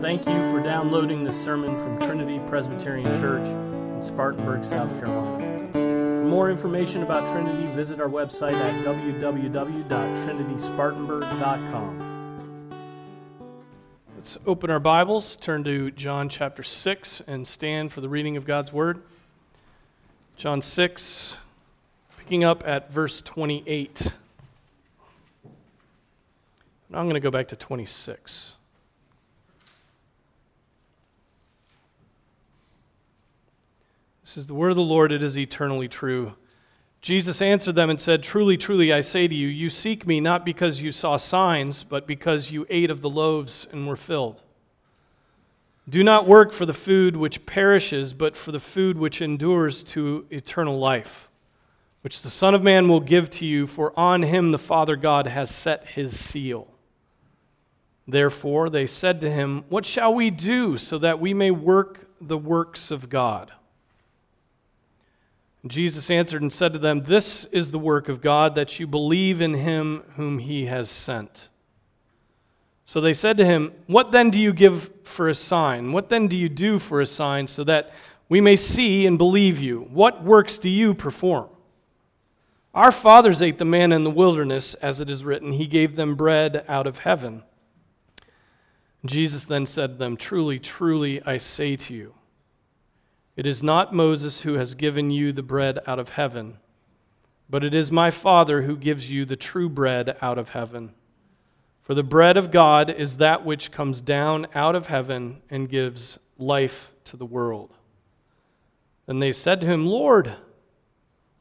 Thank you for downloading this sermon from Trinity Presbyterian Church in Spartanburg, South Carolina. For more information about Trinity, visit our website at www.trinityspartanburg.com. Let's open our Bibles, turn to John chapter 6, and stand for the reading of God's Word. John 6, picking up at verse 28. Now I'm going to go back to 26. This is the word of the Lord, it is eternally true. Jesus answered them and said, Truly, truly, I say to you, you seek me not because you saw signs, but because you ate of the loaves and were filled. Do not work for the food which perishes, but for the food which endures to eternal life, which the Son of Man will give to you, for on him the Father God has set his seal. Therefore, they said to him, What shall we do so that we may work the works of God? Jesus answered and said to them, This is the work of God, that you believe in him whom he has sent. So they said to him, What then do you give for a sign? What then do you do for a sign so that we may see and believe you? What works do you perform? Our fathers ate the man in the wilderness, as it is written, He gave them bread out of heaven. Jesus then said to them, Truly, truly, I say to you, it is not Moses who has given you the bread out of heaven, but it is my Father who gives you the true bread out of heaven. For the bread of God is that which comes down out of heaven and gives life to the world. And they said to him, Lord,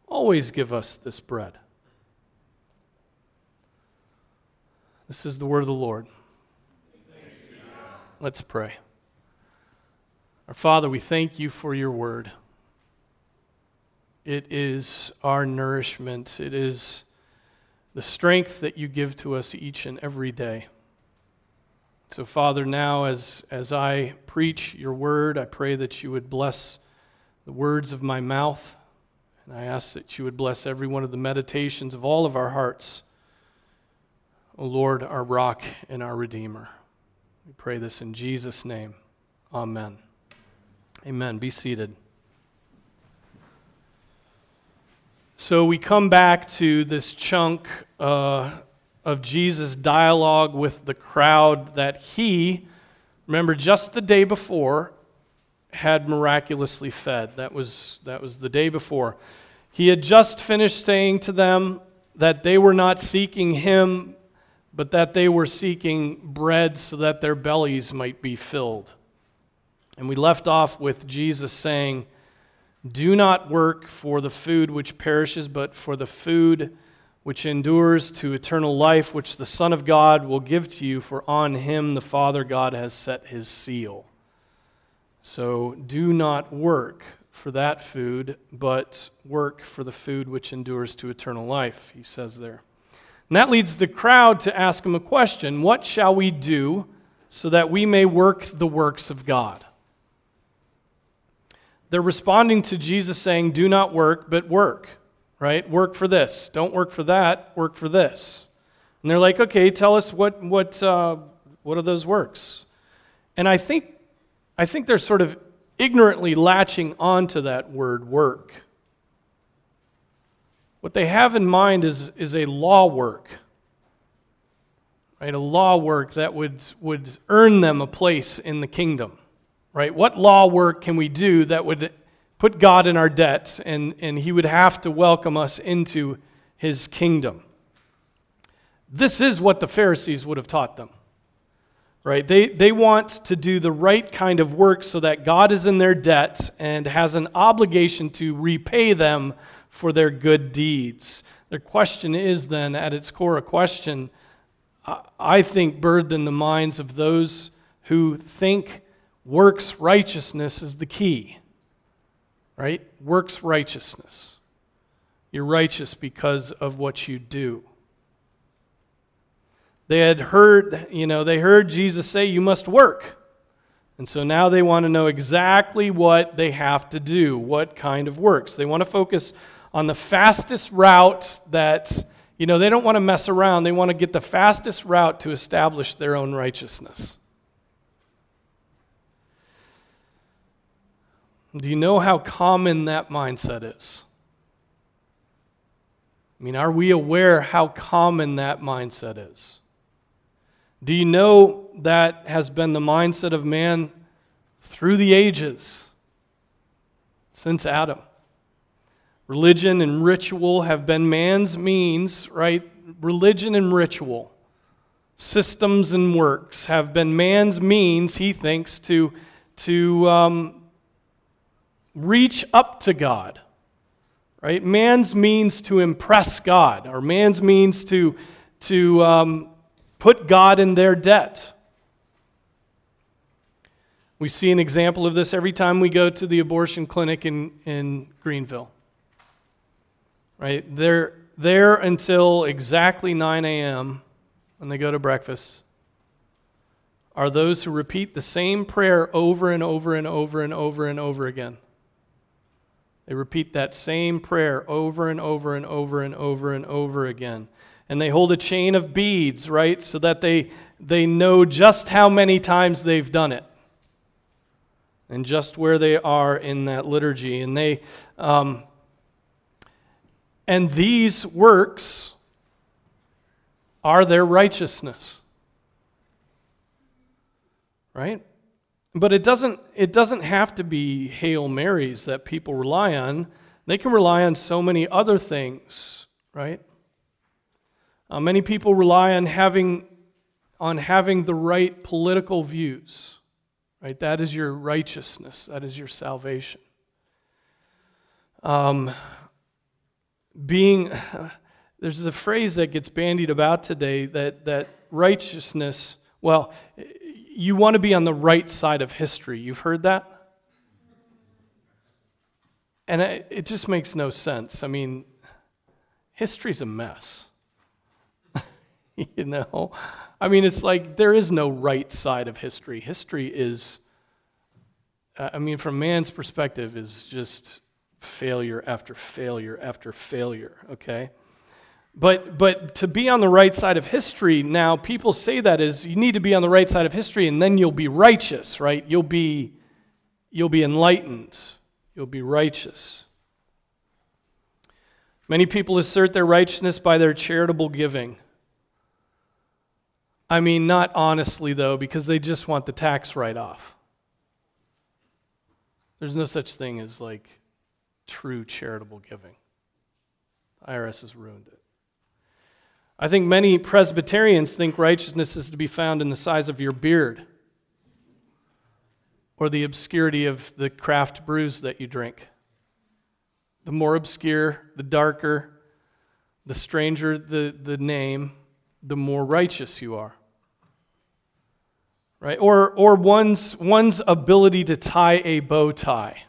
always give us this bread. This is the word of the Lord. Let's pray. Our Father, we thank you for your word. It is our nourishment, it is the strength that you give to us each and every day. So, Father, now as, as I preach your word, I pray that you would bless the words of my mouth, and I ask that you would bless every one of the meditations of all of our hearts. O Lord, our rock and our redeemer. We pray this in Jesus' name. Amen. Amen. Be seated. So we come back to this chunk uh, of Jesus' dialogue with the crowd that he, remember, just the day before, had miraculously fed. That was, that was the day before. He had just finished saying to them that they were not seeking him, but that they were seeking bread so that their bellies might be filled. And we left off with Jesus saying, Do not work for the food which perishes, but for the food which endures to eternal life, which the Son of God will give to you, for on him the Father God has set his seal. So do not work for that food, but work for the food which endures to eternal life, he says there. And that leads the crowd to ask him a question What shall we do so that we may work the works of God? They're responding to Jesus saying, Do not work, but work, right? Work for this. Don't work for that, work for this. And they're like, Okay, tell us what, what, uh, what are those works? And I think, I think they're sort of ignorantly latching onto that word work. What they have in mind is, is a law work, right? A law work that would, would earn them a place in the kingdom right? What law work can we do that would put God in our debt and, and he would have to welcome us into his kingdom? This is what the Pharisees would have taught them, right? They, they want to do the right kind of work so that God is in their debt and has an obligation to repay them for their good deeds. Their question is then, at its core, a question I think in the minds of those who think Works righteousness is the key, right? Works righteousness. You're righteous because of what you do. They had heard, you know, they heard Jesus say, You must work. And so now they want to know exactly what they have to do, what kind of works. They want to focus on the fastest route that, you know, they don't want to mess around. They want to get the fastest route to establish their own righteousness. Do you know how common that mindset is? I mean, are we aware how common that mindset is? Do you know that has been the mindset of man through the ages since Adam? Religion and ritual have been man's means, right? Religion and ritual, systems and works have been man's means, he thinks, to, to um, reach up to God. Right? Man's means to impress God, or man's means to, to um, put God in their debt. We see an example of this every time we go to the abortion clinic in, in Greenville. Right? They're there until exactly 9 a.m. when they go to breakfast are those who repeat the same prayer over and over and over and over and over again. They repeat that same prayer over and over and over and over and over again. And they hold a chain of beads, right, so that they, they know just how many times they've done it and just where they are in that liturgy. And they, um, and these works are their righteousness. Right? But it doesn't, it doesn't have to be Hail Marys that people rely on. They can rely on so many other things, right? Uh, many people rely on having, on having the right political views, right? That is your righteousness, that is your salvation. Um, being, there's a phrase that gets bandied about today that, that righteousness, well, you want to be on the right side of history. You've heard that? And it just makes no sense. I mean, history's a mess. you know? I mean, it's like there is no right side of history. History is, uh, I mean, from man's perspective, is just failure after failure after failure, okay? But, but to be on the right side of history, now people say that is you need to be on the right side of history and then you'll be righteous, right? You'll be, you'll be enlightened. You'll be righteous. Many people assert their righteousness by their charitable giving. I mean, not honestly, though, because they just want the tax write off. There's no such thing as like true charitable giving. The IRS has ruined it. I think many Presbyterians think righteousness is to be found in the size of your beard or the obscurity of the craft brews that you drink. The more obscure, the darker, the stranger the, the name, the more righteous you are. Right? Or, or one's, one's ability to tie a bow tie.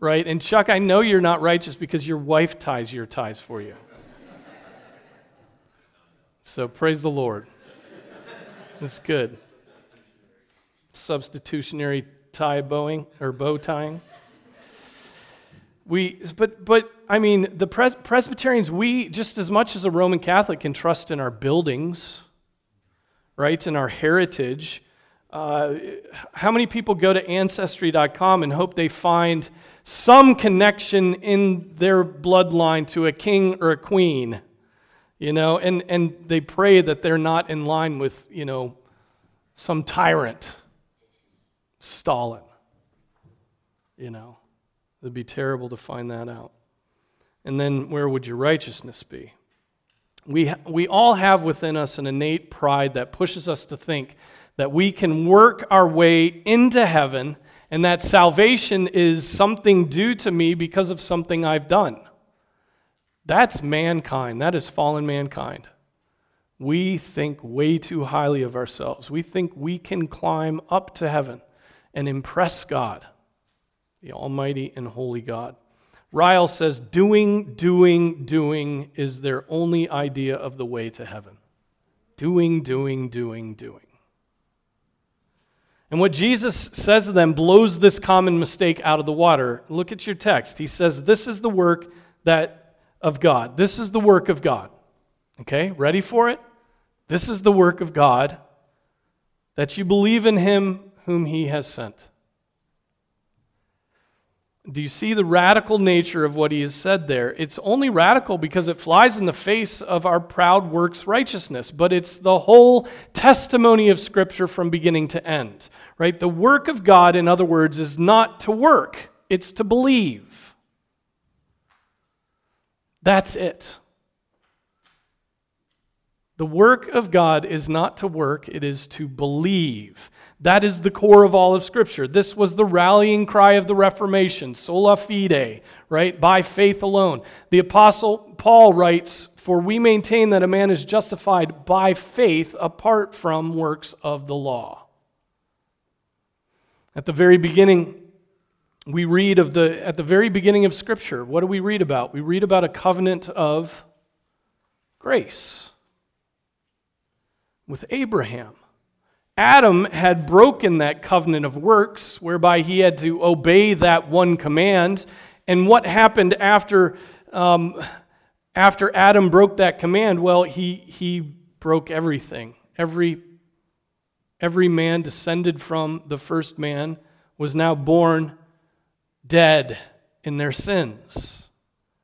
Right? And Chuck, I know you're not righteous because your wife ties your ties for you. So praise the Lord. That's good. Substitutionary tie bowing or bow tying. We, but, but I mean, the Pres- Presbyterians, we just as much as a Roman Catholic can trust in our buildings, right, in our heritage. Uh, how many people go to ancestry.com and hope they find some connection in their bloodline to a king or a queen? You know, and, and they pray that they're not in line with, you know, some tyrant, Stalin. You know, it'd be terrible to find that out. And then where would your righteousness be? We, we all have within us an innate pride that pushes us to think that we can work our way into heaven and that salvation is something due to me because of something I've done. That's mankind. That is fallen mankind. We think way too highly of ourselves. We think we can climb up to heaven and impress God, the Almighty and Holy God. Ryle says, doing, doing, doing is their only idea of the way to heaven. Doing, doing, doing, doing. And what Jesus says to them blows this common mistake out of the water. Look at your text. He says, This is the work that of God. This is the work of God. Okay, ready for it? This is the work of God that you believe in him whom he has sent. Do you see the radical nature of what he has said there? It's only radical because it flies in the face of our proud works righteousness, but it's the whole testimony of Scripture from beginning to end, right? The work of God, in other words, is not to work, it's to believe. That's it. The work of God is not to work, it is to believe. That is the core of all of Scripture. This was the rallying cry of the Reformation, sola fide, right? By faith alone. The Apostle Paul writes, For we maintain that a man is justified by faith apart from works of the law. At the very beginning, we read of the, at the very beginning of Scripture, what do we read about? We read about a covenant of grace with Abraham. Adam had broken that covenant of works whereby he had to obey that one command. And what happened after, um, after Adam broke that command? Well, he, he broke everything. Every, every man descended from the first man was now born dead in their sins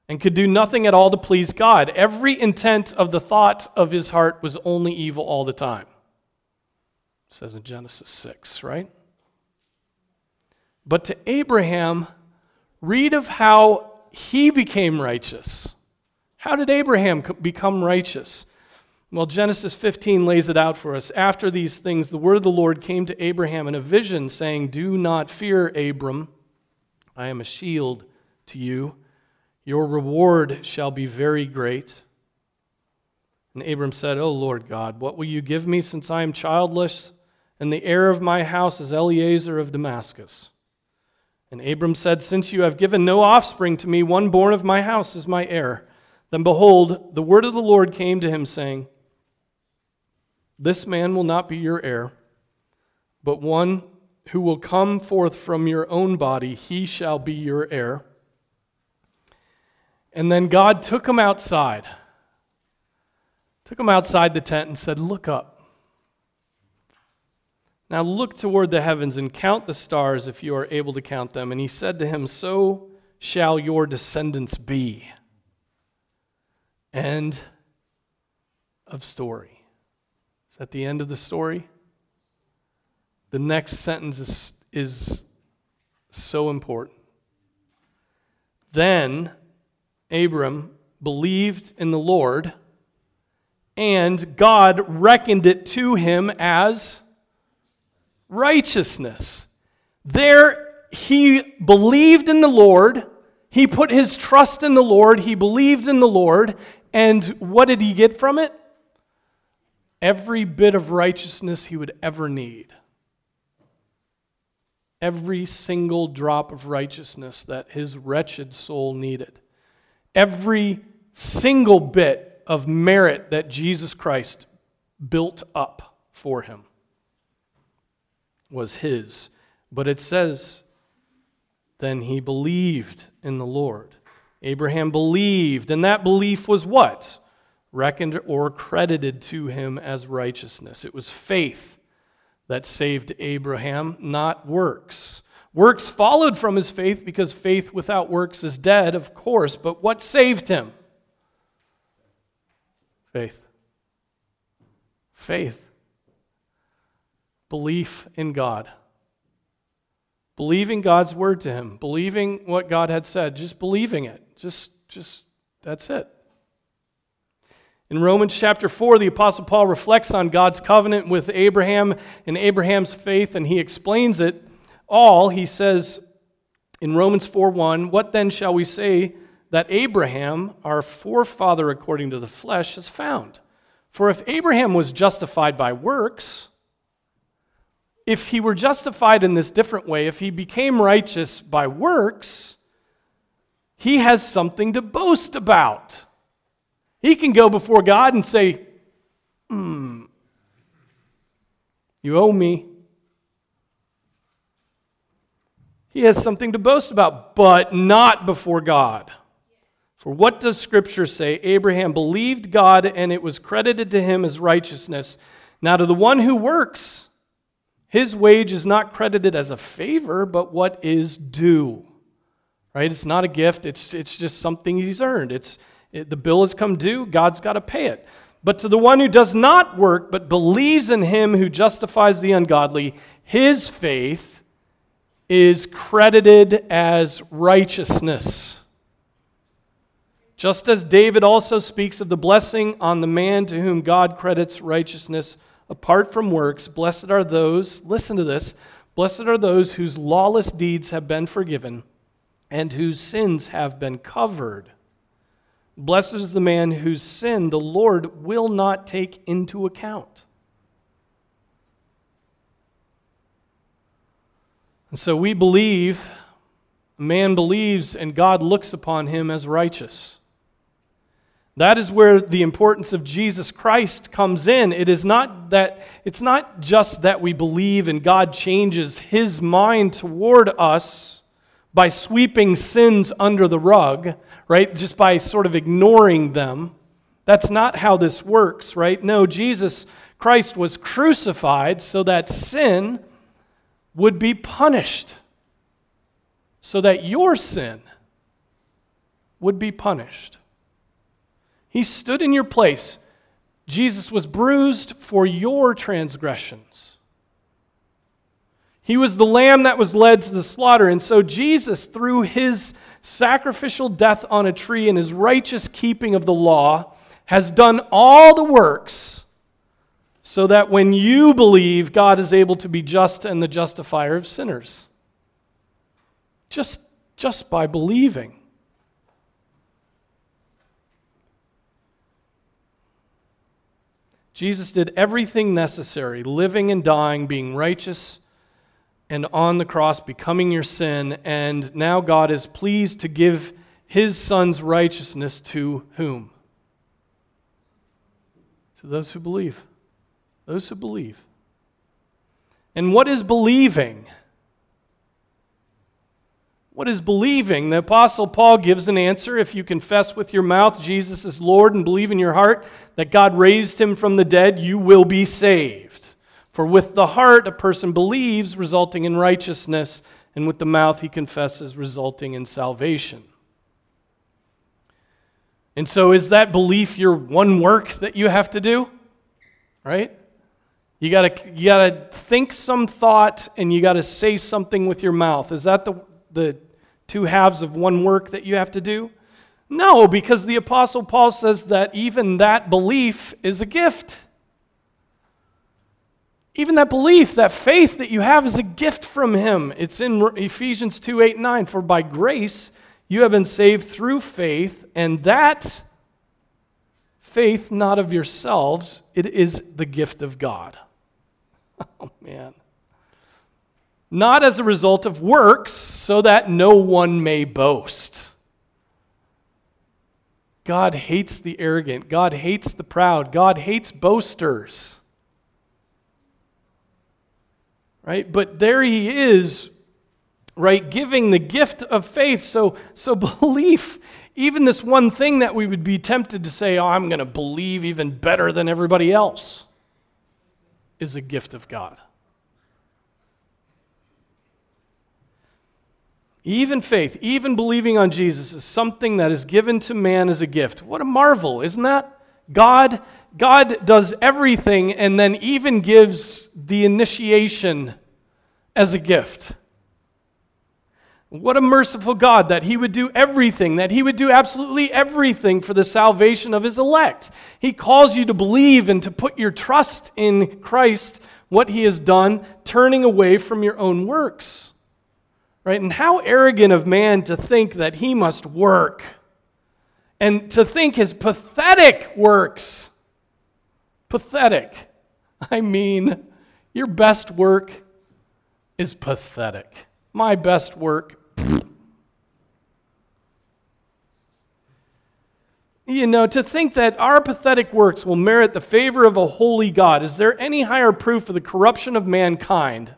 and could do nothing at all to please God. Every intent of the thought of his heart was only evil all the time. It says in Genesis 6, right? But to Abraham, read of how he became righteous. How did Abraham become righteous? Well, Genesis 15 lays it out for us. After these things, the word of the Lord came to Abraham in a vision, saying, Do not fear, Abram. I am a shield to you your reward shall be very great. And Abram said, O Lord God, what will you give me since I am childless, and the heir of my house is Eliezer of Damascus? And Abram said, Since you have given no offspring to me, one born of my house is my heir. Then behold, the word of the Lord came to him, saying, This man will not be your heir, but one who will come forth from your own body, he shall be your heir. And then God took him outside, took him outside the tent and said, Look up. Now look toward the heavens and count the stars if you are able to count them. And he said to him, So shall your descendants be. End of story. Is that the end of the story? The next sentence is, is so important. Then Abram believed in the Lord, and God reckoned it to him as righteousness. There, he believed in the Lord, he put his trust in the Lord, he believed in the Lord, and what did he get from it? Every bit of righteousness he would ever need. Every single drop of righteousness that his wretched soul needed every single bit of merit that Jesus Christ built up for him was his. But it says, then he believed in the Lord. Abraham believed, and that belief was what? Reckoned or credited to him as righteousness. It was faith that saved Abraham, not works. Works followed from his faith because faith without works is dead, of course, but what saved him? Faith. Faith. Belief in God. Believing God's word to him, believing what God had said, just believing it. Just just that's it. In Romans chapter 4, the Apostle Paul reflects on God's covenant with Abraham and Abraham's faith, and he explains it all, he says in Romans 4 1, what then shall we say that Abraham, our forefather according to the flesh, has found? For if Abraham was justified by works, if he were justified in this different way, if he became righteous by works, he has something to boast about. He can go before God and say, hmm, You owe me. He has something to boast about, but not before God. For what does Scripture say? Abraham believed God, and it was credited to him as righteousness. Now, to the one who works, his wage is not credited as a favor, but what is due. right? It's not a gift, it's, it's just something he's earned. It's, it, the bill has come due, God's got to pay it. But to the one who does not work, but believes in him who justifies the ungodly, his faith is credited as righteousness. Just as David also speaks of the blessing on the man to whom God credits righteousness apart from works, blessed are those, listen to this, blessed are those whose lawless deeds have been forgiven and whose sins have been covered. Blessed is the man whose sin the Lord will not take into account. And so we believe, man believes, and God looks upon him as righteous. That is where the importance of Jesus Christ comes in. It is not that it's not just that we believe and God changes his mind toward us by sweeping sins under the rug, right? Just by sort of ignoring them. That's not how this works, right? No, Jesus Christ was crucified so that sin would be punished. So that your sin would be punished. He stood in your place. Jesus was bruised for your transgressions. He was the lamb that was led to the slaughter. And so, Jesus, through his sacrificial death on a tree and his righteous keeping of the law, has done all the works so that when you believe, God is able to be just and the justifier of sinners. Just, just by believing. Jesus did everything necessary, living and dying, being righteous, and on the cross, becoming your sin. And now God is pleased to give his son's righteousness to whom? To those who believe. Those who believe. And what is believing? What is believing? The Apostle Paul gives an answer. If you confess with your mouth Jesus is Lord and believe in your heart that God raised him from the dead, you will be saved. For with the heart a person believes, resulting in righteousness, and with the mouth he confesses, resulting in salvation. And so, is that belief your one work that you have to do? Right? You gotta, you gotta think some thought and you gotta say something with your mouth. Is that the, the two halves of one work that you have to do? No, because the Apostle Paul says that even that belief is a gift. Even that belief, that faith that you have is a gift from him. It's in Ephesians 2 8 9. For by grace you have been saved through faith, and that faith not of yourselves, it is the gift of God. Oh, man not as a result of works, so that no one may boast. God hates the arrogant. God hates the proud. God hates boasters. Right? But there he is, right, giving the gift of faith. So, so belief, even this one thing that we would be tempted to say, oh, I'm going to believe even better than everybody else, is a gift of God. Even faith, even believing on Jesus is something that is given to man as a gift. What a marvel, isn't that? God, God does everything and then even gives the initiation as a gift. What a merciful God that He would do everything, that He would do absolutely everything for the salvation of His elect. He calls you to believe and to put your trust in Christ, what He has done, turning away from your own works. Right? And how arrogant of man to think that he must work and to think his pathetic works. Pathetic. I mean, your best work is pathetic. My best work. You know, to think that our pathetic works will merit the favor of a holy God, is there any higher proof of the corruption of mankind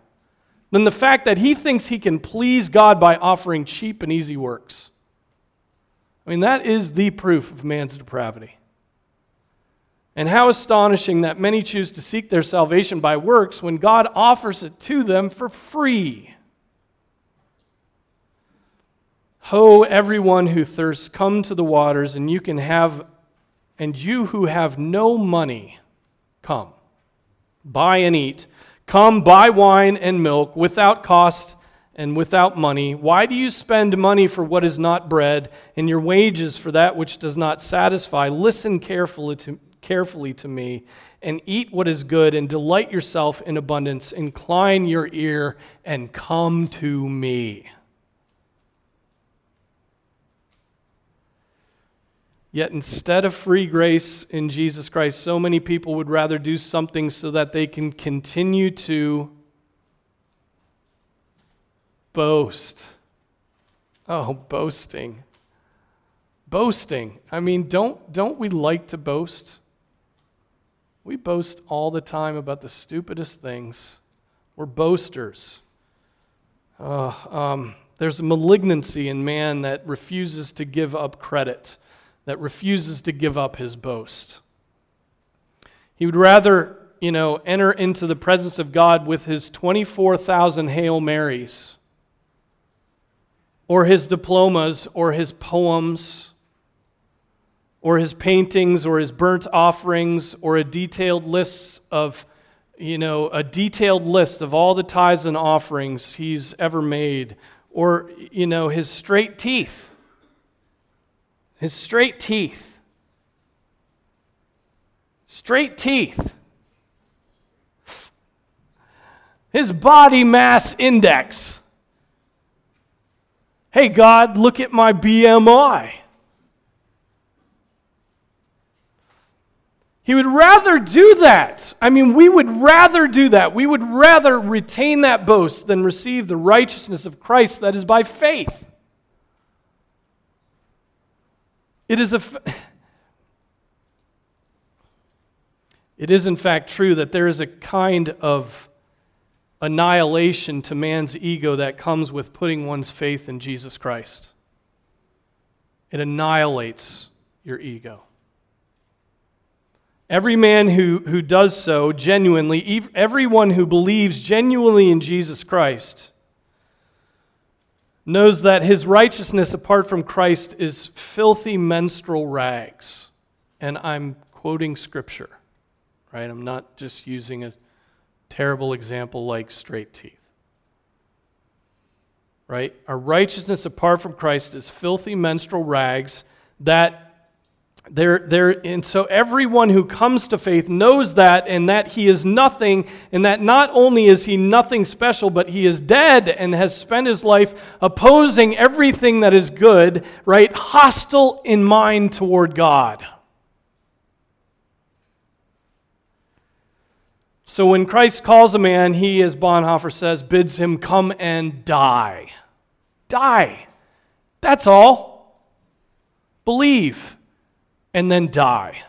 than the fact that he thinks he can please God by offering cheap and easy works. I mean, that is the proof of man's depravity. And how astonishing that many choose to seek their salvation by works when God offers it to them for free. Ho, everyone who thirsts, come to the waters, and you can have, and you who have no money, come. Buy and eat. Come, buy wine and milk without cost and without money. Why do you spend money for what is not bread, and your wages for that which does not satisfy? Listen carefully to, carefully to me, and eat what is good, and delight yourself in abundance. Incline your ear and come to me. Yet instead of free grace in Jesus Christ, so many people would rather do something so that they can continue to boast. Oh, boasting. Boasting. I mean, don't, don't we like to boast? We boast all the time about the stupidest things. We're boasters. Uh, um, there's a malignancy in man that refuses to give up credit that refuses to give up his boast. He would rather, you know, enter into the presence of God with his 24,000 Hail Marys, or his diplomas, or his poems, or his paintings, or his burnt offerings, or a detailed list of, you know, a detailed list of all the tithes and offerings he's ever made, or, you know, his straight teeth his straight teeth. Straight teeth. His body mass index. Hey, God, look at my BMI. He would rather do that. I mean, we would rather do that. We would rather retain that boast than receive the righteousness of Christ that is by faith. It is, a f- it is, in fact, true that there is a kind of annihilation to man's ego that comes with putting one's faith in Jesus Christ. It annihilates your ego. Every man who, who does so genuinely, everyone who believes genuinely in Jesus Christ, knows that his righteousness apart from Christ is filthy menstrual rags. And I'm quoting scripture, right? I'm not just using a terrible example like straight teeth. Right? Our righteousness apart from Christ is filthy menstrual rags that there, there, and so everyone who comes to faith knows that and that he is nothing, and that not only is he nothing special, but he is dead and has spent his life opposing everything that is good, right? Hostile in mind toward God. So when Christ calls a man, he, as Bonhoeffer says, bids him come and die. Die. That's all. Believe and then die.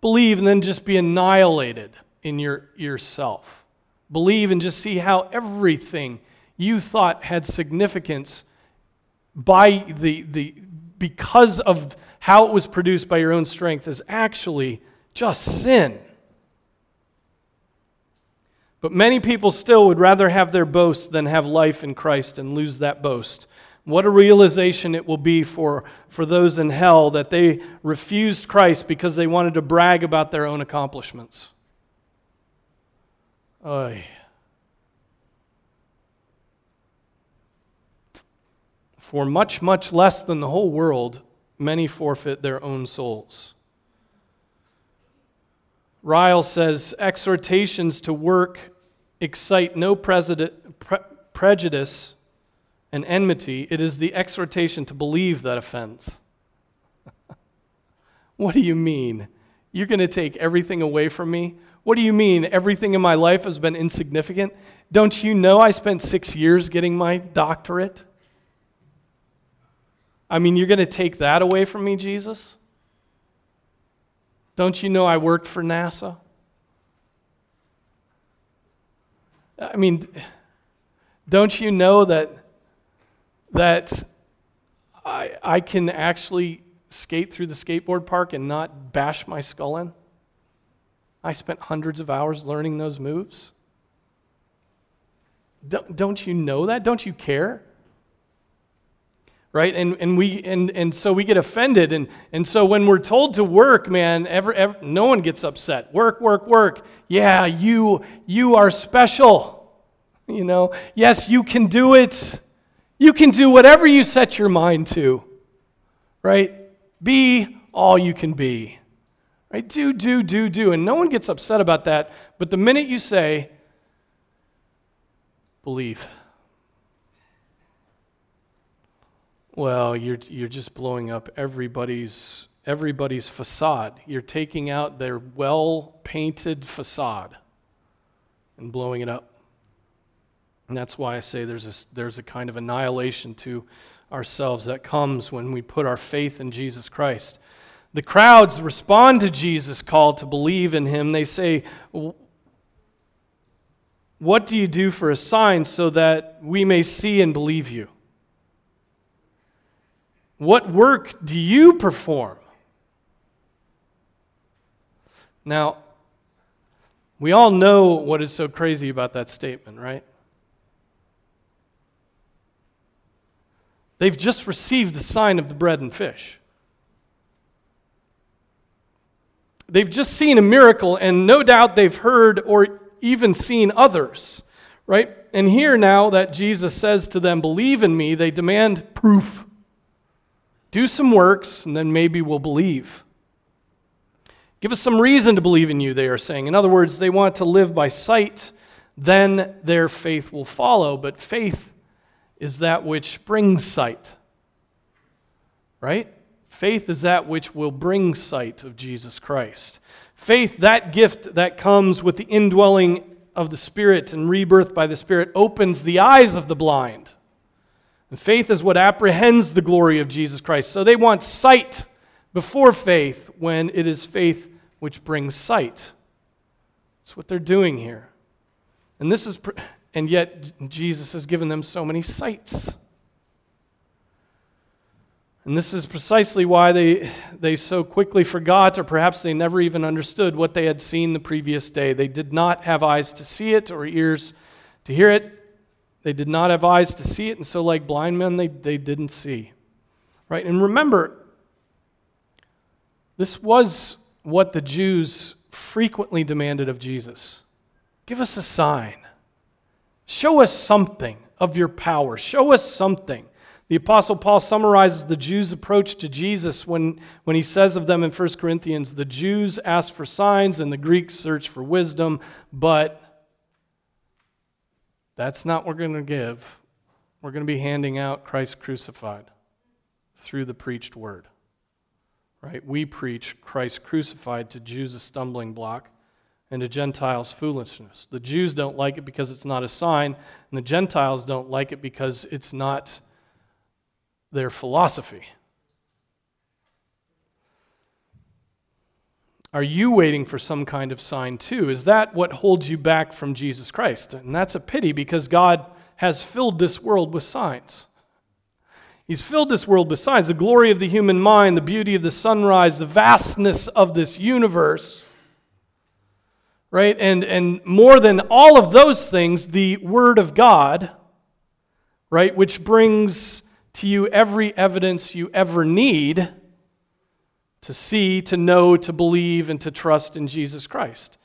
Believe and then just be annihilated in your, yourself. Believe and just see how everything you thought had significance by the, the, because of how it was produced by your own strength is actually just sin. But many people still would rather have their boast than have life in Christ and lose that boast. What a realization it will be for, for those in hell that they refused Christ because they wanted to brag about their own accomplishments. Oy. For much, much less than the whole world, many forfeit their own souls. Ryle says exhortations to work excite no pre- prejudice and enmity, it is the exhortation to believe that offense. what do you mean? You're going to take everything away from me? What do you mean everything in my life has been insignificant? Don't you know I spent six years getting my doctorate? I mean, you're going to take that away from me, Jesus? Don't you know I worked for NASA? I mean, don't you know that that I, I can actually skate through the skateboard park and not bash my skull in? I spent hundreds of hours learning those moves. Don't, don't you know that? Don't you care? right? And, and, we, and, and so we get offended. And, and so when we're told to work, man, ever, ever, no one gets upset. Work, work, work. Yeah, you, you are special. You know, yes, you can do it. You can do whatever you set your mind to, right? Be all you can be. Right? Do, do, do, do. And no one gets upset about that. But the minute you say, believe, well, you're, you're just blowing up everybody's, everybody's facade. You're taking out their well painted facade and blowing it up. And that's why I say there's a, there's a kind of annihilation to ourselves that comes when we put our faith in Jesus Christ. The crowds respond to Jesus' call to believe in him. They say, What do you do for a sign so that we may see and believe you? What work do you perform? Now, we all know what is so crazy about that statement, right? They've just received the sign of the bread and fish. They've just seen a miracle, and no doubt they've heard or even seen others, right? And here now that Jesus says to them, Believe in me, they demand proof. Do some works, and then maybe we'll believe. Give us some reason to believe in you, they are saying. In other words, they want to live by sight, then their faith will follow. But faith is that which brings sight, right? Faith is that which will bring sight of Jesus Christ. Faith, that gift that comes with the indwelling of the Spirit and rebirth by the Spirit, opens the eyes of the blind. And faith is what apprehends the glory of Jesus Christ. So they want sight before faith when it is faith which brings sight. That's what they're doing here. And this is and yet Jesus has given them so many sights. And this is precisely why they, they so quickly forgot, or perhaps they never even understood what they had seen the previous day. They did not have eyes to see it or ears to hear it. They did not have eyes to see it, and so, like blind men, they, they didn't see. Right? And remember, this was what the Jews frequently demanded of Jesus give us a sign, show us something of your power, show us something. The Apostle Paul summarizes the Jews' approach to Jesus when, when he says of them in 1 Corinthians the Jews ask for signs and the Greeks search for wisdom, but that's not what we're going to give. We're going to be handing out Christ crucified through the preached word. Right? We preach Christ crucified to Jews a stumbling block and to Gentiles foolishness. The Jews don't like it because it's not a sign, and the Gentiles don't like it because it's not their philosophy. Are you waiting for some kind of sign too? Is that what holds you back from Jesus Christ? And that's a pity because God has filled this world with signs. He's filled this world with signs the glory of the human mind, the beauty of the sunrise, the vastness of this universe. Right? And, and more than all of those things, the Word of God, right, which brings to you every evidence you ever need to see, to know, to believe, and to trust in Jesus Christ.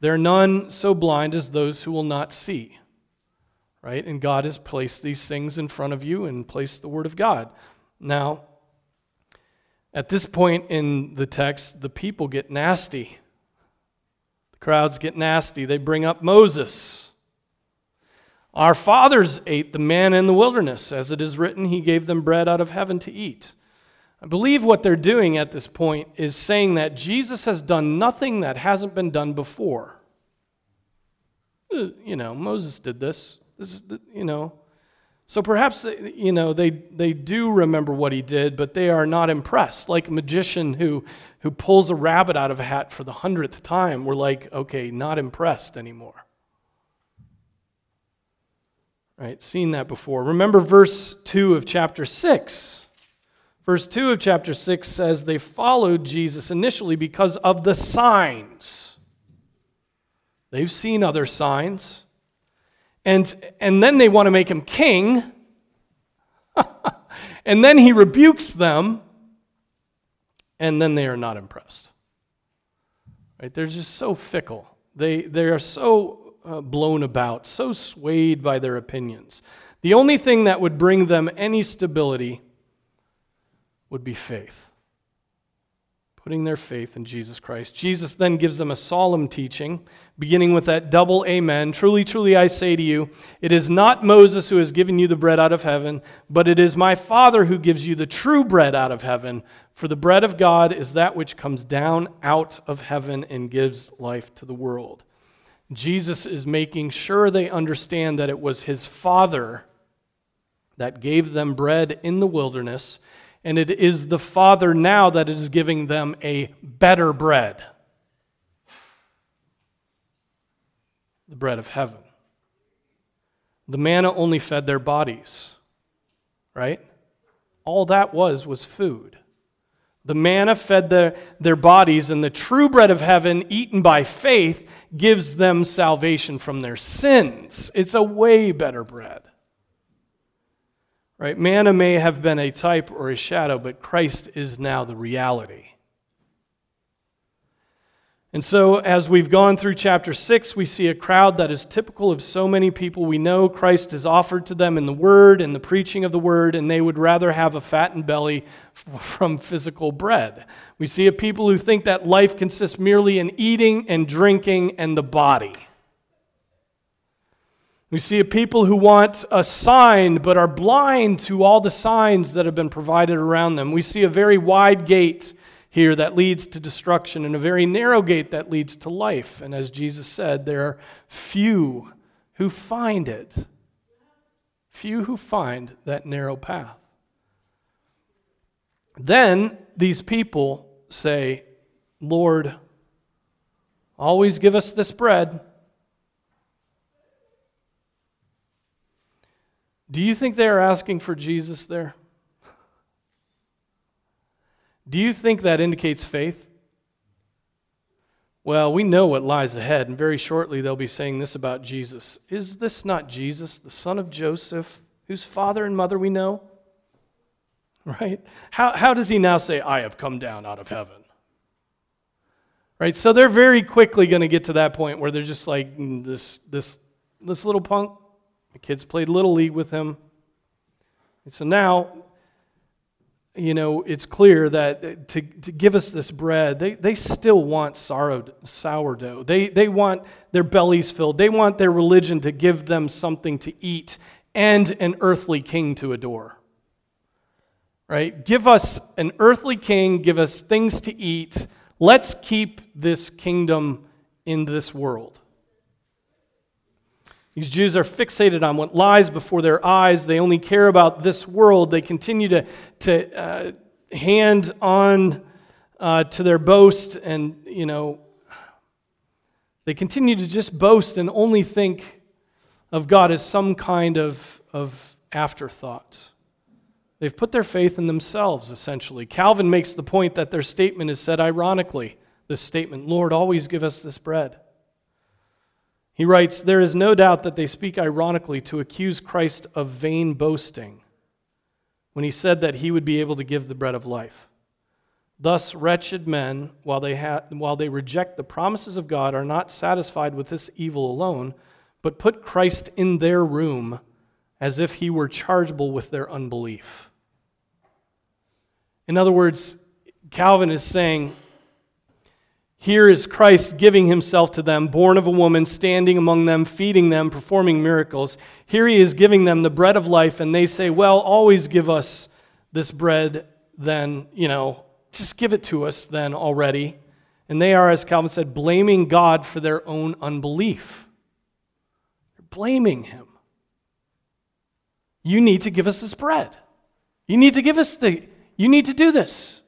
There are none so blind as those who will not see. Right? And God has placed these things in front of you and placed the Word of God. Now, at this point in the text, the people get nasty. The crowds get nasty. They bring up Moses. Our fathers ate the manna in the wilderness. As it is written, He gave them bread out of heaven to eat. I believe what they're doing at this point is saying that Jesus has done nothing that hasn't been done before. Uh, you know, Moses did this. This is, you know. So perhaps, uh, you know, they, they do remember what he did, but they are not impressed. Like a magician who, who pulls a rabbit out of a hat for the hundredth time. We're like, okay, not impressed anymore. Right? Seen that before. Remember verse 2 of chapter 6. Verse 2 of chapter 6 says they followed Jesus initially because of the signs. They've seen other signs. And, and then they want to make him king. And then he rebukes them, and then they are not impressed. Right? They're just so fickle. They, they are so uh, blown about, so swayed by their opinions. The only thing that would bring them any stability would be faith putting their faith in Jesus Christ. Jesus then gives them a solemn teaching, beginning with that double amen. Truly, truly, I say to you, it is not Moses who has given you the bread out of heaven, but it is my Father who gives you the true bread out of heaven. For the bread of God is that which comes down out of heaven and gives life to the world. Jesus is making sure they understand that it was his Father that gave them bread in the wilderness and it is the Father now that is giving them a better bread the bread of heaven. The manna only fed their bodies, right? All that was was food. The manna fed their, their bodies, and the true bread of heaven, eaten by faith, gives them salvation from their sins. It's a way better bread. Right? Manna may have been a type or a shadow, but Christ is now the reality. And so, as we've gone through chapter 6, we see a crowd that is typical of so many people we know. Christ is offered to them in the Word and the preaching of the Word, and they would rather have a fattened belly from physical bread. We see a people who think that life consists merely in eating and drinking and the body. We see a people who want a sign but are blind to all the signs that have been provided around them. We see a very wide gate here that leads to destruction and a very narrow gate that leads to life. And as Jesus said, there are few who find it. Few who find that narrow path. Then these people say, Lord, always give us this bread. Do you think they are asking for Jesus there? Do you think that indicates faith? Well, we know what lies ahead, and very shortly they'll be saying this about Jesus. Is this not Jesus, the son of Joseph, whose father and mother we know? Right? How, how does he now say, I have come down out of heaven? Right? So they're very quickly going to get to that point where they're just like, mm, this, this, this little punk, the kids played Little League with him. And so now, you know, it's clear that uh, to, to give us this bread, they, they still want sourdough. They, they want their bellies filled. They want their religion to give them something to eat and an earthly king to adore. Right? Give us an earthly king, give us things to eat. Let's keep this kingdom in this world. These Jews are fixated on what lies before their eyes. They only care about this world. They continue to, to uh, hand on uh, to their boast, and, you know, they continue to just boast and only think of God as some kind of, of afterthought. They've put their faith in themselves, essentially. Calvin makes the point that their statement is said ironically this statement, Lord, always give us this bread. He writes, There is no doubt that they speak ironically to accuse Christ of vain boasting when he said that he would be able to give the bread of life. Thus, wretched men, while they, ha- while they reject the promises of God, are not satisfied with this evil alone, but put Christ in their room as if he were chargeable with their unbelief. In other words, Calvin is saying here is Christ giving himself to them, born of a woman, standing among them, feeding them, performing miracles. Here he is giving them the bread of life, and they say, Well, always give us this bread, then, you know, just give it to us then already. And they are, as Calvin said, blaming God for their own unbelief. They're blaming him. You need to give us this bread. You need to give us the, you need to do this.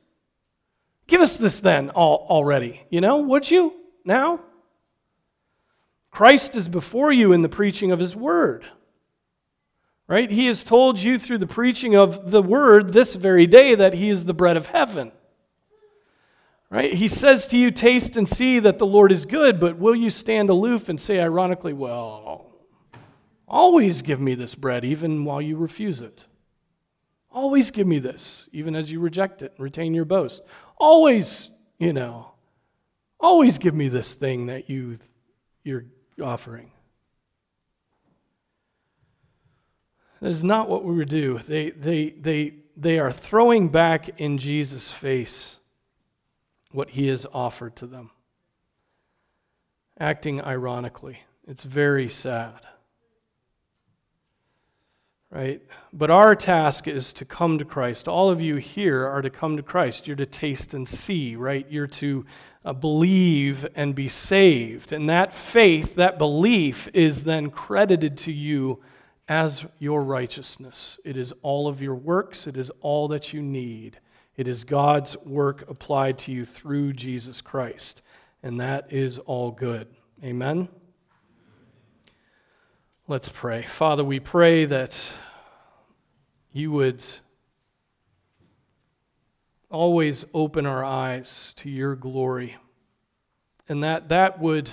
Give us this then already. You know, would you now? Christ is before you in the preaching of his word. Right? He has told you through the preaching of the word this very day that he is the bread of heaven. Right? He says to you, Taste and see that the Lord is good, but will you stand aloof and say ironically, Well, always give me this bread, even while you refuse it? Always give me this, even as you reject it and retain your boast. Always, you know, always give me this thing that you, you're offering. That is not what we would do. They, they, they, they are throwing back in Jesus' face what he has offered to them, acting ironically. It's very sad. Right? But our task is to come to Christ. All of you here are to come to Christ. You're to taste and see, right? You're to uh, believe and be saved. And that faith, that belief, is then credited to you as your righteousness. It is all of your works, it is all that you need. It is God's work applied to you through Jesus Christ. And that is all good. Amen. Let's pray. Father, we pray that you would always open our eyes to your glory. And that that would,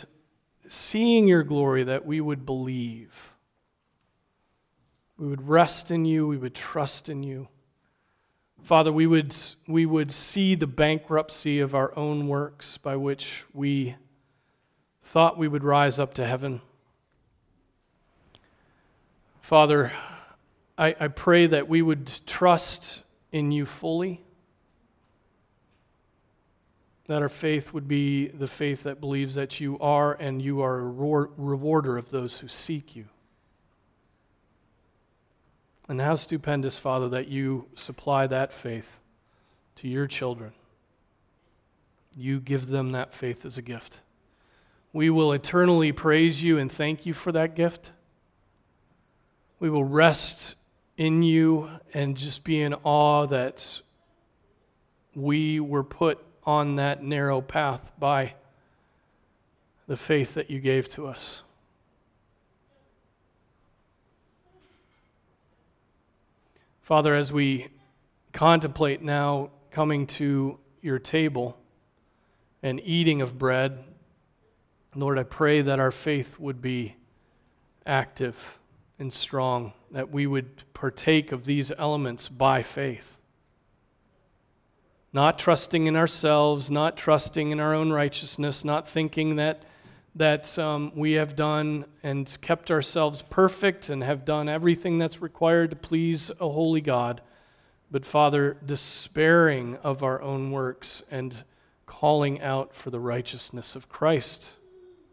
seeing your glory, that we would believe. We would rest in you, we would trust in you. Father, we would, we would see the bankruptcy of our own works by which we thought we would rise up to heaven. Father, I, I pray that we would trust in you fully, that our faith would be the faith that believes that you are and you are a rewarder of those who seek you. And how stupendous, Father, that you supply that faith to your children. You give them that faith as a gift. We will eternally praise you and thank you for that gift. We will rest in you and just be in awe that we were put on that narrow path by the faith that you gave to us. Father, as we contemplate now coming to your table and eating of bread, Lord, I pray that our faith would be active and strong, that we would partake of these elements by faith. Not trusting in ourselves, not trusting in our own righteousness, not thinking that, that um, we have done and kept ourselves perfect and have done everything that's required to please a holy God, but Father, despairing of our own works and calling out for the righteousness of Christ,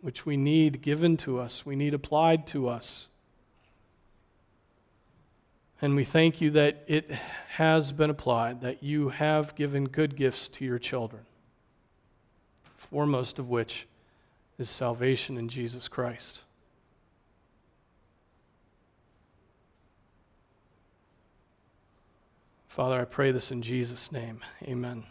which we need given to us, we need applied to us. And we thank you that it has been applied, that you have given good gifts to your children, foremost of which is salvation in Jesus Christ. Father, I pray this in Jesus' name. Amen.